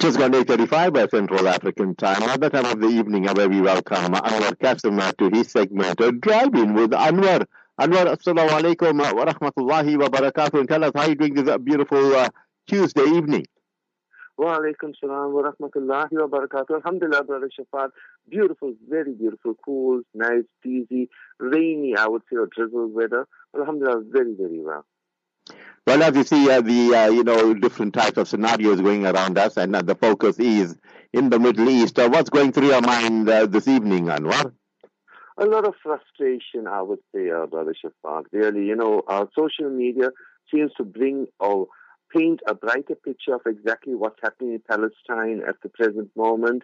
Just gone 8.35 by Central African time. At the time of the evening where we welcome Anwar Cassim to his segment, uh, Driving with Anwar. Anwar, assalamu alaikum wa rahmatullahi wa barakatuh. And tell us how you're doing this beautiful uh, Tuesday evening. Wa alaikum salam wa rahmatullahi wa barakatuh. Alhamdulillah, brother Shaafat. Beautiful, very beautiful, cool, nice, breezy, rainy, I would say, or drizzle weather. Alhamdulillah, very, very well. Well, as you see, uh, the uh, you know different types of scenarios going around us, and uh, the focus is in the Middle East. Uh, what's going through your mind uh, this evening, Anwar? A lot of frustration, I would say, uh, Brother Shaafat. Really, you know, our social media seems to bring or paint a brighter picture of exactly what's happening in Palestine at the present moment.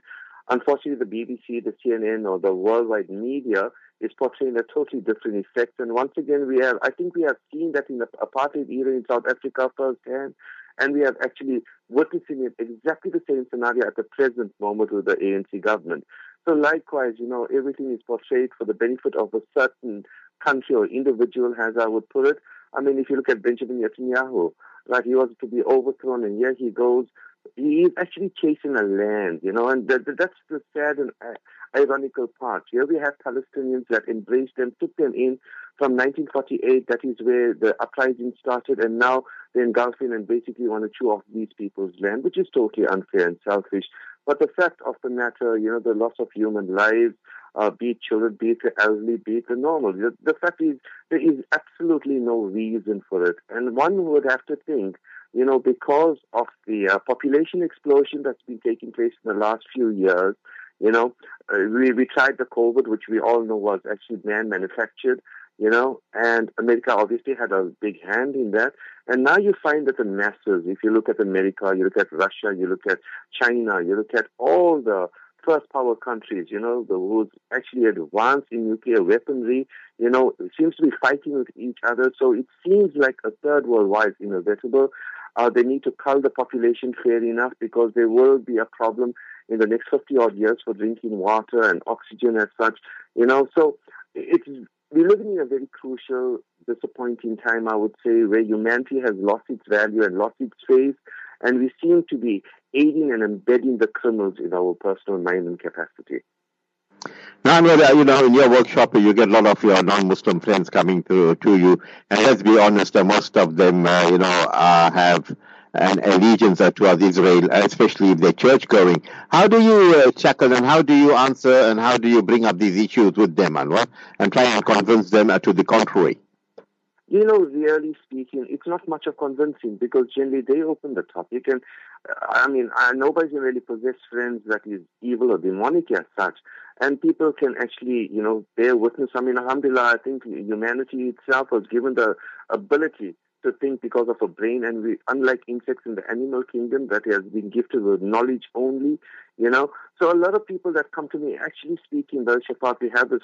Unfortunately, the BBC, the CNN, or the worldwide media is portraying a totally different effect. And once again, we have, I think we have seen that in the apartheid era in South Africa firsthand, and we have actually witnessing it exactly the same scenario at the present moment with the ANC government. So likewise, you know, everything is portrayed for the benefit of a certain country or individual, as I would put it. I mean, if you look at Benjamin Netanyahu, like he was to be overthrown, and here he goes. He is actually chasing a land, you know, and that, that's the sad and uh, ironical part. Here we have Palestinians that embraced them, took them in from 1948. That is where the uprising started, and now they're engulfing and basically want to chew off these people's land, which is totally unfair and selfish. But the fact of the matter, you know, the loss of human lives, uh, be it children, be it the elderly, be it the normal. The, the fact is, there is absolutely no reason for it. And one would have to think, you know, because of the uh, population explosion that's been taking place in the last few years, you know, uh, we, we tried the COVID, which we all know was actually man manufactured, you know, and America obviously had a big hand in that. And now you find that the masses, if you look at America, you look at Russia, you look at China, you look at all the first power countries, you know, the who's actually advanced in nuclear weaponry, you know, seems to be fighting with each other. So it seems like a third world war is inevitable. Uh, they need to cull the population fair enough because there will be a problem in the next 50 odd years for drinking water and oxygen as such, you know. So it's, we're living in a very crucial, disappointing time, I would say, where humanity has lost its value and lost its faith. And we seem to be aiding and embedding the criminals in our personal mind and capacity. Now, you know, in your workshop, you get a lot of your non-Muslim friends coming to to you, and let's be honest, most of them, uh, you know, uh, have an allegiance towards Israel, especially if they're church going. How do you uh, tackle and how do you answer and how do you bring up these issues with them, Anwar, and try and convince them to the contrary? You know, really speaking, it's not much of convincing because generally they open the topic, and I mean, uh, nobody's really possess friends that is evil or demonic as such, and people can actually, you know, bear witness. I mean, Alhamdulillah, I think humanity itself was given the ability to think because of a brain, and we, unlike insects in the animal kingdom that has been gifted with knowledge only, you know. So a lot of people that come to me, actually speaking, Bel Shaafat, we have this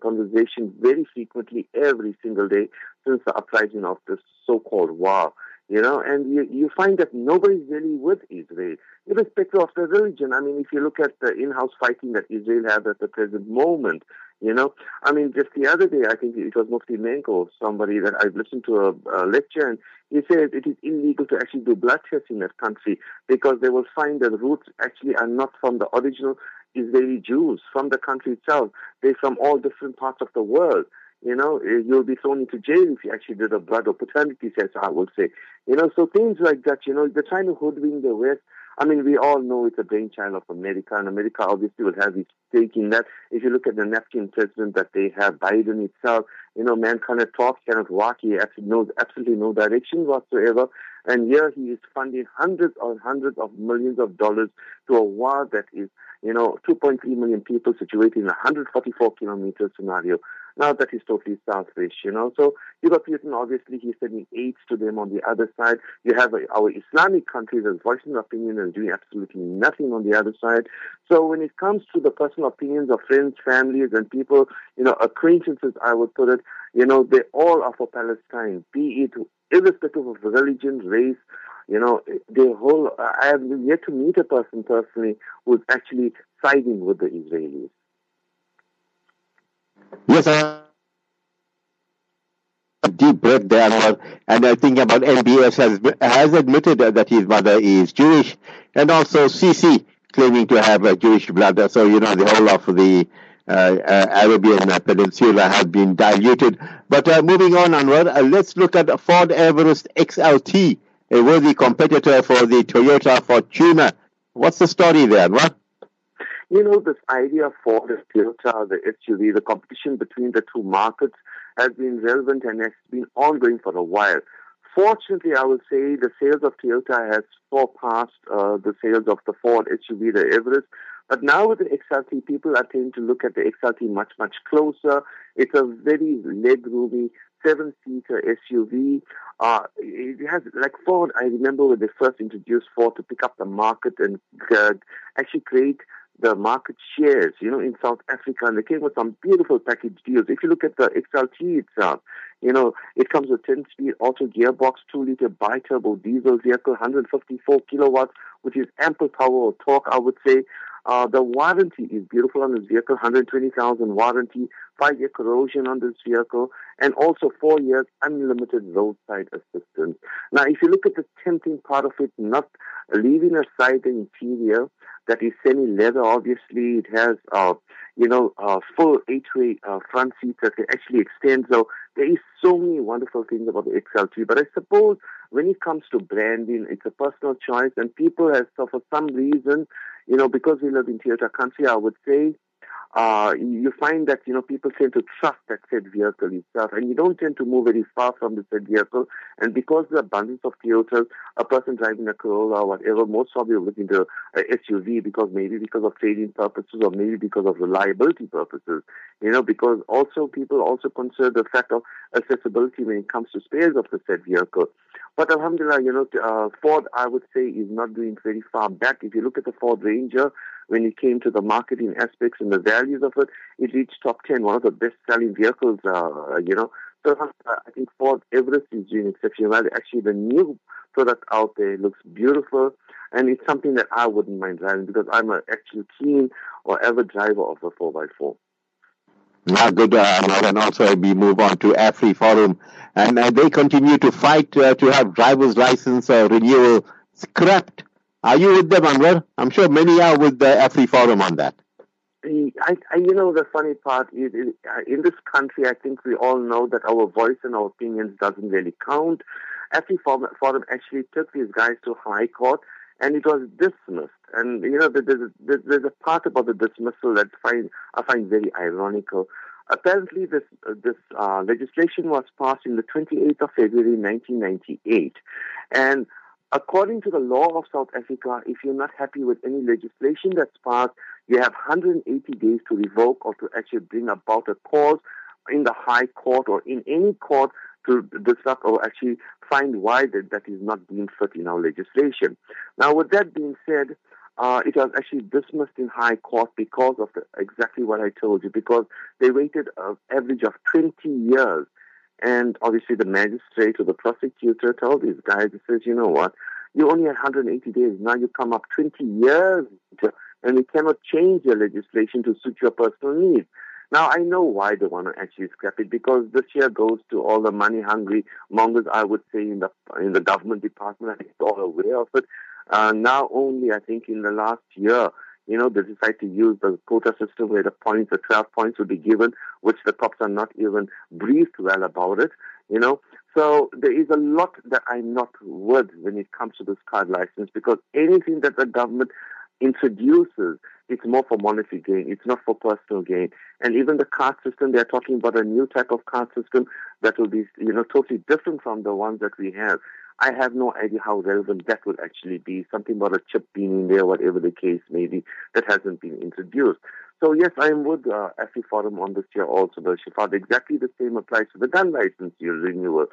conversation very frequently every single day since the uprising of this so-called war you know, and you, you find that nobody's really with Israel, irrespective of the religion. I mean, if you look at the in-house fighting that Israel has at the present moment, you know, I mean, just the other day, I think it was Mufti Menko, somebody that I've listened to a, a lecture, and he said it is illegal to actually do blood tests in that country because they will find that the roots actually are not from the original Israeli Jews, from the country itself. They're from all different parts of the world. You know, eh, you'll be thrown into jail if you actually did a blood or paternity test, I would say. You know, so things like that, you know, they're trying to hoodwink the West I mean, we all know it's a brainchild of America, and America obviously will have its stake in that. If you look at the napkin president that they have, Biden itself, you know, man cannot talk, cannot walk. He absolutely knows absolutely no direction whatsoever. And here he is funding hundreds or hundreds of millions of dollars to a war that is, you know, 2.3 million people situated in a 144 kilometer scenario. Now that is totally selfish, you know. So you got Putin, obviously, he's sending aids to them on the other side. You have uh, our Islamic countries as voicing opinion and doing absolutely nothing on the other side. So when it comes to the personal opinions of friends, families, and people, you know, acquaintances, I would put it, you know, they all are for Palestine, be it irrespective of religion, race, you know, the whole, I have yet to meet a person personally who's actually siding with the Israelis. Yes, I deep breath there, and I think about MBS has has admitted that his mother is Jewish, and also Sisi claiming to have a Jewish blood. So you know the whole of the uh, uh, Arabian Peninsula has been diluted. But uh, moving on onward, let's look at Ford Everest XLT, a worthy competitor for the Toyota Fortuner. What's the story there, what? You know, this idea Ford and Toyota, the SUV, the competition between the two markets has been relevant and has been ongoing for a while. Fortunately, I would say the sales of Toyota has surpassed uh, the sales of the Ford SUV, the Everest. But now with the XLT, people are tending to look at the XLT much, much closer. It's a very leg-roomy seven-seater SUV. Uh, it has, like Ford, I remember when they first introduced Ford to pick up the market and uh, actually create the market shares, you know, in South Africa, and they came with some beautiful package deals. If you look at the XLT itself, you know, it comes with 10-speed auto gearbox, 2-liter bi-turbo diesel vehicle, 154 kilowatts, which is ample power or torque, I would say. Uh, the warranty is beautiful on this vehicle, 120,000 warranty, five-year corrosion on this vehicle, and also four years unlimited roadside assistance. Now, if you look at the tempting part of it, not leaving aside the interior, that is semi-leather, obviously, it has, uh, you know, uh, full eight-way uh, front seats that can actually extend. So there is so many wonderful things about the XLT. But I suppose when it comes to branding, it's a personal choice, and people have, so for some reason, you know, because we live in Toyota country, I would say, uh, you find that, you know, people tend to trust that said vehicle itself, and you don't tend to move very far from the said vehicle. And because the abundance of Toyotas, a person driving a Corolla or whatever, most probably will look into a SUV because maybe because of trading purposes or maybe because of reliability purposes, you know, because also people also consider the fact of accessibility when it comes to spares of the said vehicle. But Alhamdulillah, you know, uh, Ford, I would say, is not doing very far back. If you look at the Ford Ranger, when it came to the marketing aspects and the values of it, it reached top 10, one of the best-selling vehicles, uh, you know. So uh, I think Ford Everest is doing exceptionally well. Actually, the new product out there looks beautiful, and it's something that I wouldn't mind driving because I'm an actual keen or ever driver of a 4x4. Now, good, uh, and also we move on to AfriForum, and uh, they continue to fight uh, to have driver's license uh, renewal scrapped. Are you with them, Anwar? I'm sure many are with the AfriForum on that. I, I, you know, the funny part is, uh, in this country, I think we all know that our voice and our opinions doesn't really count. AfriForum actually took these guys to High Court, and it was dismissed. And you know, there's, there's, there's a part about the dismissal that find, I find very ironical. Apparently, this uh, this uh, legislation was passed in the 28th of February 1998, and according to the law of South Africa, if you're not happy with any legislation that's passed, you have 180 days to revoke or to actually bring about a cause in the High Court or in any court to disrupt or actually find why that, that is not being fit in our legislation. Now, with that being said, uh, it was actually dismissed in High Court because of the, exactly what I told you, because they waited an average of 20 years. And obviously the magistrate or the prosecutor told these guys, he says, you know what, you only had 180 days, now you come up 20 years and we cannot change your legislation to suit your personal needs. Now I know why they want to actually scrap it because this year goes to all the money hungry mongers. I would say in the in the government department. I think they're all aware of it. Uh, now only I think in the last year, you know, they decide to use the quota system where the points, the 12 points will be given, which the cops are not even briefed well about it. You know, so there is a lot that I'm not with when it comes to this card license because anything that the government introduces, it's more for monetary gain. It's not for personal gain. And even the card system, they're talking about a new type of card system that will be, you know, totally different from the ones that we have. I have no idea how relevant that would actually be. Something about a chip being in there, whatever the case may be, that hasn't been introduced. So yes, I am with uh, Forum on this year also, the Shaafat. Exactly the same applies to the gun license renewal.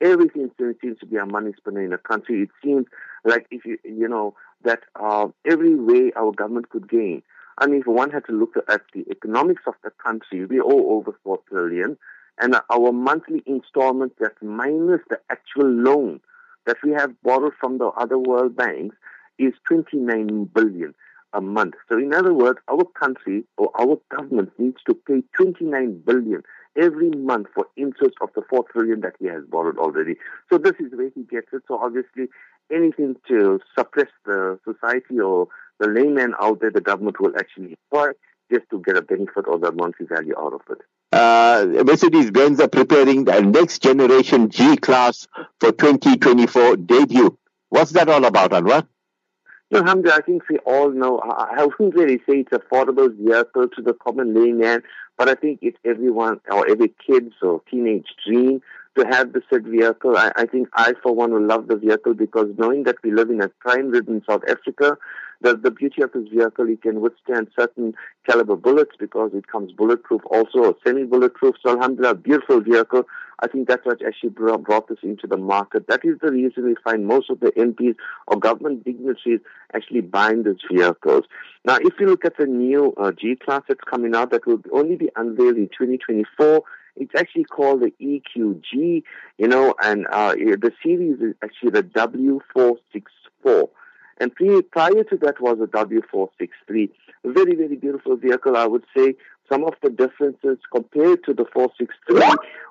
Everything seems to be a money spinner in the country. It seems like if you, you know, that uh, every way our government could gain. I mean, if one had to look at the economics of the country, we owe over 4 trillion, and our monthly installment that's minus the actual loan that we have borrowed from the other world banks is 29 billion a month. So in other words, our country or our government needs to pay 29 billion every month for interest of the four trillion that he has borrowed already. So this is where he gets it. So obviously, anything to suppress the society or the layman out there, the government will actually employ just to get a benefit or the monetary value out of it. Uh, Mercedes Benz are preparing the next generation G Class for 2024 debut. What's that all about, Anwar? No, Hamza, I think we all know, I wouldn't really say it's affordable vehicle to the common layman, but I think it's everyone or every kid's or teenage dream to have the said vehicle. I, I think I, for one, will love the vehicle because knowing that we live in a crime-ridden South Africa, the, the beauty of this vehicle, it can withstand certain caliber bullets because it comes bulletproof also, semi-bulletproof. So alhamdulillah, beautiful vehicle. I think that's what actually brought, brought this into the market. That is the reason we find most of the MPs or government dignitaries actually buying these vehicles. Now, if you look at the new uh, G-Class that's coming out, that will only be unveiled in 2024, it's actually called the EQG, you know, and uh, the series is actually the W464. And pre- prior to that was a W463. Very, very beautiful vehicle, I would say. Some of the differences compared to the 463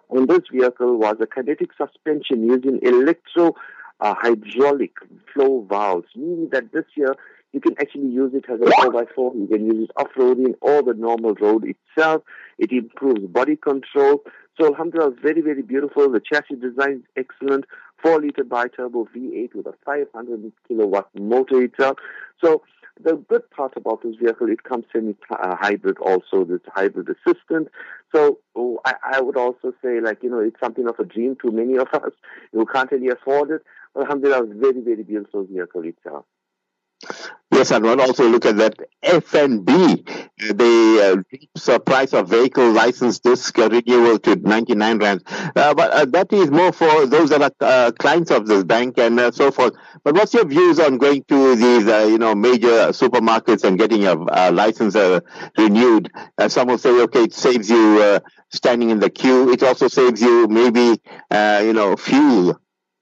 on this vehicle was a kinetic suspension using electro uh, hydraulic flow valves, meaning that this year you can actually use it as a 4x4. You can use it off-roading or the normal road itself. It improves body control. So Alhamdulillah, very, very beautiful. The chassis design is excellent. 4 liter bi-turbo V8 with a 500 kilowatt motor itself. So the good part about this vehicle, it comes semi-hybrid also, this hybrid assistant. So oh, I, I, would also say, like, you know, it's something of a dream to many of us who can't really afford it. Alhamdulillah, very, very beautiful vehicle itself. Yes, and one also look at that FNB, the uh, price of vehicle license disc renewal to 99 rand. Uh, but uh, that is more for those that are uh, clients of this bank and uh, so forth. But what's your views on going to these, uh, you know, major supermarkets and getting a license renewed? some will say, okay, it saves you standing in the queue. It also saves you maybe, you know, fuel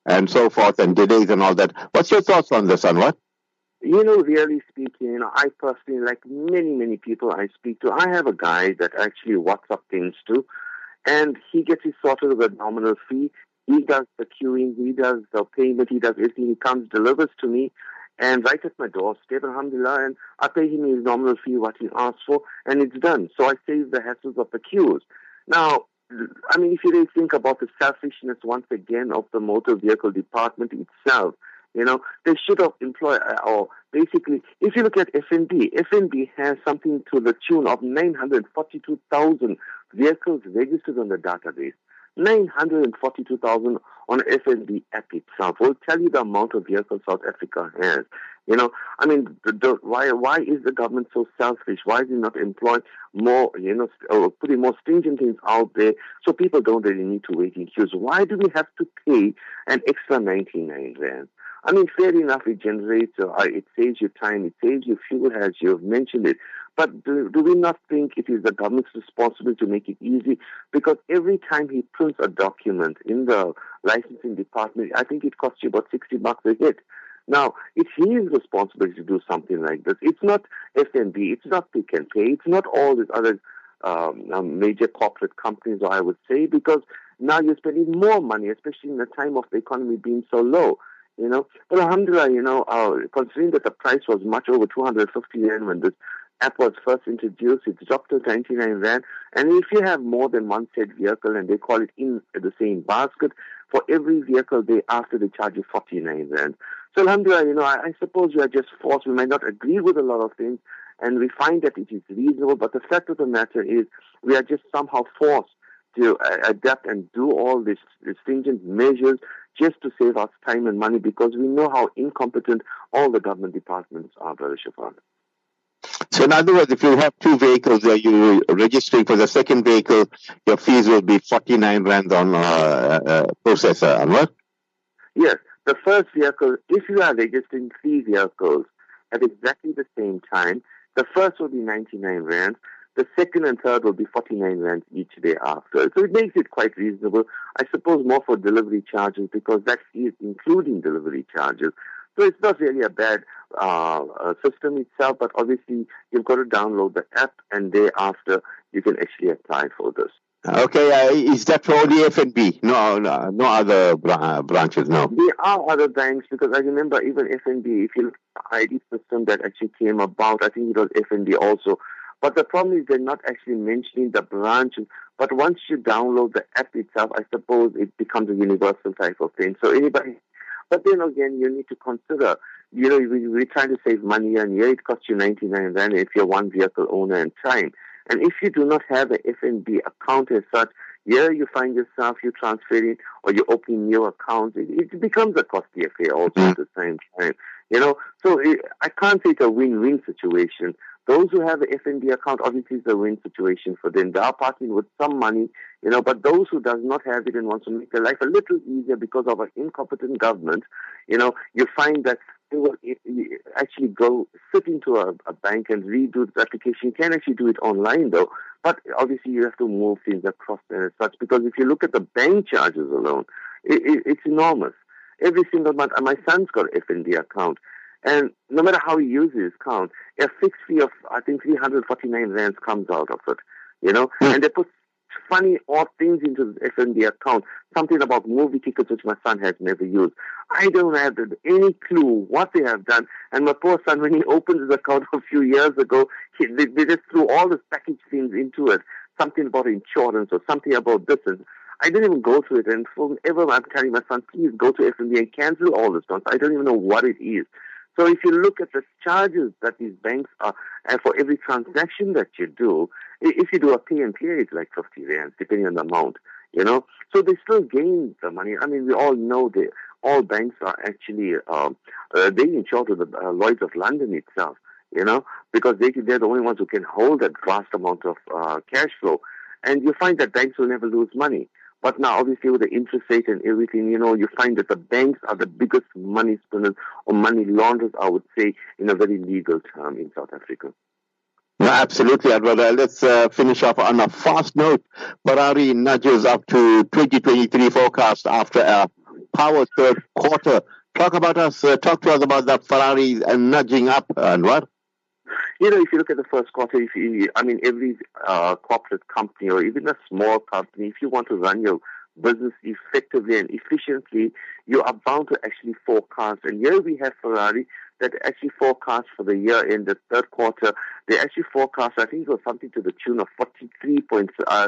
and so forth and delays and all that. What's your thoughts on this, Anwar? You know, really speaking, you know, I personally, like many, many people I speak to, I have a guy that actually WhatsApp things to, and he gets his sorted with a nominal fee. He does the queuing, he does the payment, he does everything. He comes, delivers to me, and right at my doorstep, alhamdulillah, and I pay him his nominal fee, what he asks for, and it's done. So I save the hassles of the queues. Now, I mean, if you really think about the selfishness once again of the motor vehicle department itself, you know, they should have employed, or basically, if you look at FNB, FNB has something to the tune of 942,000 vehicles registered on the database. 942,000 on FNB app itself will tell you the amount of vehicles South Africa has. You know, I mean, the, the, why why is the government so selfish? Why is it not employing more, you know, or putting more stringent things out there so people don't really need to wait in queues? Why do we have to pay an extra 99 rand? I mean, fair enough, it generates, uh, it saves you time, it saves you fuel, as you've mentioned it. But do, do, we not think it is the government's responsibility to make it easy? Because every time he prints a document in the licensing department, I think it costs you about 60 bucks a hit. Now, it's his responsibility to do something like this. It's not FNB, it's not Pick n Pay, it's not all these other um, um, major corporate companies, I would say, because now you're spending more money, especially in the time of the economy being so low you know. But alhamdulillah, you know, uh, considering that the price was much over 250 rand when this app was first introduced, it dropped to 99 rand. And if you have more than one said vehicle and they call it in the same basket, for every vehicle they after they charge you 49 rand. So alhamdulillah, you know, I, I suppose we are just forced. We might not agree with a lot of things and we find that it is reasonable, but the fact of the matter is we are just somehow forced to uh, adapt and do all these stringent measures just to save us time and money because we know how incompetent all the government departments are, Brother Shaafat. So in other words, if you have two vehicles that you're registering for the second vehicle, your fees will be 49 rand on uh, uh, processor, Anwar? Yes. The first vehicle, if you are registering three vehicles at exactly the same time, the first will be 99 rand, the second and third will be 49 rand each day after. So it makes it quite reasonable. I suppose more for delivery charges because that is including delivery charges. So it's not really a bad uh, uh, system itself, but obviously you've got to download the app and thereafter you can actually apply for this. Okay, uh, is that for only FNB? No, no, no other bra- branches, no. There are other banks because I remember even FNB, if you look at the ID system that actually came about, I think it was FNB also. But the problem is they're not actually mentioning the branches. But once you download the app itself, I suppose it becomes a universal type of thing. So anybody, but then again, you need to consider, you know, we, we're trying to save money and yeah, it costs you 99 rand if you're one vehicle owner and time. And if you do not have an FNB account as such, here you find yourself, you transferring or you're opening new accounts. It, it becomes a costly affair also mm. at the same time. You know, so it, I can't say it's a win-win situation. Those who have an FNB account, obviously it's a win situation for them. They are parting with some money, you know, but those who does not have it and wants to make their life a little easier because of an incompetent government, you know, you find that they will eh, eh, actually go sit into a, a bank and redo the application. You can actually do it online though, but obviously you have to move things across and as such because if you look at the bank charges alone, it, it, it's enormous. Every single month, and my son's got an FNB account. And no matter how he uses his account, a fixed fee of, I think, 349 rands comes out of it, you know? Mm. And they put funny, odd things into the FNB account. Something about movie tickets which my son has never used. I don't have any clue what they have done. And my poor son, when he opened his account a few years ago, he, they, they just threw all the package things into it. Something about insurance or something about this. And I didn't even go through it. And whenever I'm telling my son, please go to FNB and cancel all this stuff, I don't even know what it is. So if you look at the charges that these banks are, and for every transaction that you do, if you do a pay and clear, it's like 50 rands, depending on the amount, you know. So they still gain the money. I mean, we all know that all banks are actually, um, uh, they insure to the uh, Lloyds of London itself, you know, because they, they're the only ones who can hold that vast amount of uh, cash flow. And you find that banks will never lose money. But now, obviously, with the interest rate and everything, you know, you find that the banks are the biggest money spinners or money launderers, I would say, in a very legal term in South Africa. No, absolutely, Edward. let's uh, finish off on a fast note. Ferrari nudges up to 2023 forecast after a power third quarter. Talk about us. Uh, talk to us about that Ferrari uh, nudging up, Anwar you know, if you look at the first quarter, if you, I mean, every uh, corporate company or even a small company, if you want to run your business effectively and efficiently, you are bound to actually forecast. And here we have Ferrari that actually forecast for the year in the third quarter. They actually forecast, I think it was something to the tune of 43.5 uh.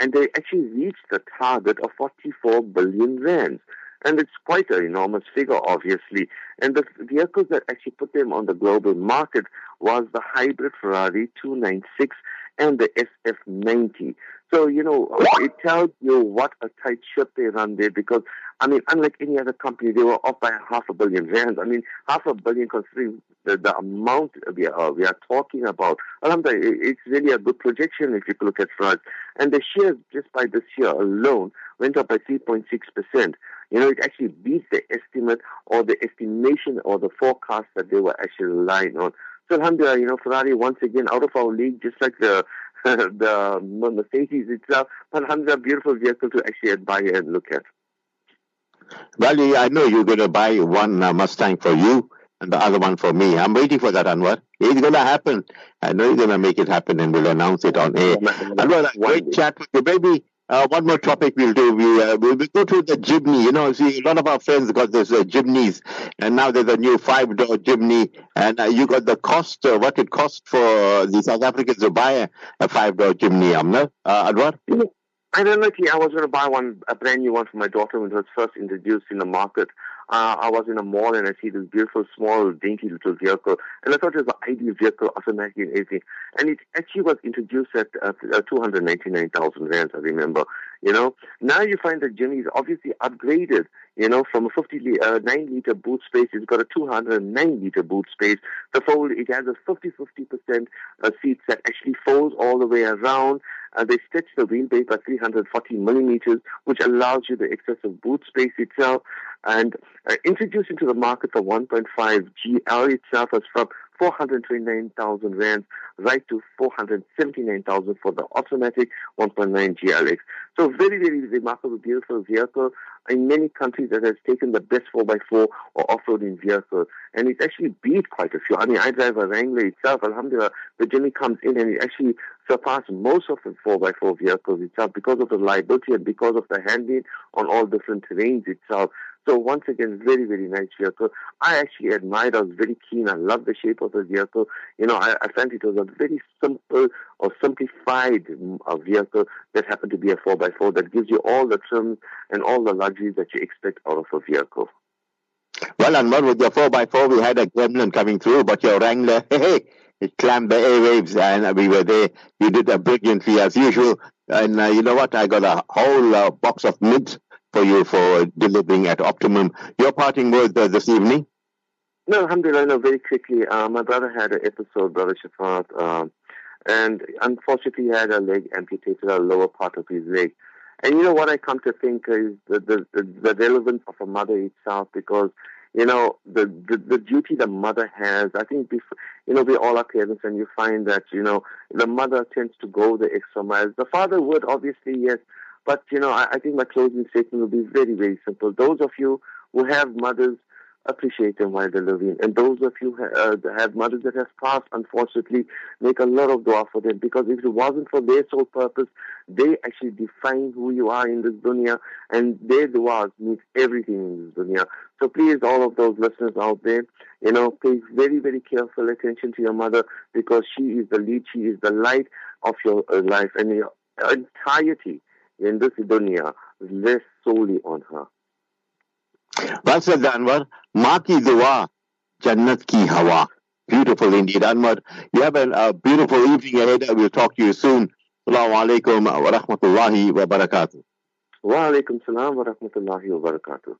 And they actually reached the target of 44 billion rands. And it's quite an enormous figure, obviously. And the vehicles that actually put them on the global market was the hybrid Ferrari 296 and the SF90. So, you know, it tells you what a tight ship they run there because, I mean, unlike any other company, they were off by half a billion rands. I mean, half a billion considering the, the amount we are, uh, we are talking about. Alhamdulillah, it's really a good projection if you look at France. And the shares just by this year alone went up by 3.6% you know, it actually beats the estimate or the estimation or the forecast that they were actually relying on. So alhamdulillah, you know, Ferrari once again out of our league, just like the the Mercedes itself. But alhamdulillah, beautiful vehicle to actually admire and look at. Well, I know you're going to buy one uh, Mustang for you and the other one for me. I'm waiting for that, Anwar. It's going to happen. I know you're going to make it happen and we'll announce it on air. Anwar, great chat with you. Maybe uh, one more topic we'll do. We, uh, we'll go to the Jimny. You know, see, a lot of our friends got this uh, Jimneys, and now there's a new five door Jimny, and uh, you got the cost, uh, what it cost for the South Africans to buy a, five door Jimny, Amna, uh, Adwar? I don't know. I was going to buy one, a brand new one for my daughter when it was first introduced in the market uh, I was in a mall and I see this beautiful, small, dainty little vehicle, and I thought it was an ideal vehicle, automatic and everything. And it actually was introduced at uh, 299,000 rands, I remember. You know, now you find that Jimny is obviously upgraded. You know, from a 50 uh, 9 liter boot space, it's got a 209 liter boot space. The fold, it has a 50 50% uh, seats that actually folds all the way around. Uh, they stretch the wheelbase by 340 millimeters, which allows you the excessive boot space itself. And uh, introduced into the market the 1.5 GL itself is from 429,000 rands right to 479,000 for the automatic 1.9 GLX. So very, very remarkable, beautiful vehicle. in many countries that has taken the best 4x4 or off-roading vehicle, and it actually beat quite a few. I mean, I drive a Wrangler itself, alhamdulillah, the Jimny comes in and it actually surpassed most of the 4x4 vehicles itself because of the liability and because of the handling on all different terrains itself. So once again, very, very nice vehicle. I actually admired, I was very keen. I love the shape of the vehicle. You know, I, I it was a very simple or simplified uh, vehicle that happened to be a 4x4 that gives you all the trims and all the luxuries that you expect out of a vehicle. Well, and what with your 4x4, we had a gremlin coming through, but your Wrangler, hey, it climbed the airwaves and we were there. You did a brilliantly as usual. And uh, you know what? I got a whole uh, box of mint for you for delivering at optimum. Your parting words uh, this evening? No, alhamdulillah, no, very quickly. Uh, my brother had an episode, Brother Shaafat, um, and unfortunately he had a leg amputated, a lower part of his leg. And you know what I come to think is the, the, the, the relevance of a mother itself because, you know, the, the, the duty the mother has, I think, before, you know, we all are parents and you find that, you know, the mother tends to go the extra miles. The father would, obviously, yes, but, you know, I, I think my closing statement will be very, very simple. Those of you who have mothers, appreciate them while they're living. And those of you who uh, have mothers that have passed, unfortunately, make a lot of dua for them because if it wasn't for their sole purpose, they actually define who you are in this dunya and their duas mean everything in this dunya. So please, all of those listeners out there, you know, pay very, very careful attention to your mother because she is the lead, she is the light of your uh, life and your entirety in this dunya rests solely on her. Said, Anwar. Ma ki dua, Jannat ki hawa. Beautiful indeed, Anwar. You have a, a beautiful evening ahead. We'll talk to you soon. Assalamu alaikum wa rahmatullahi wa barakatuh. Wa alaikum salam wa rahmatullahi wa barakatuh.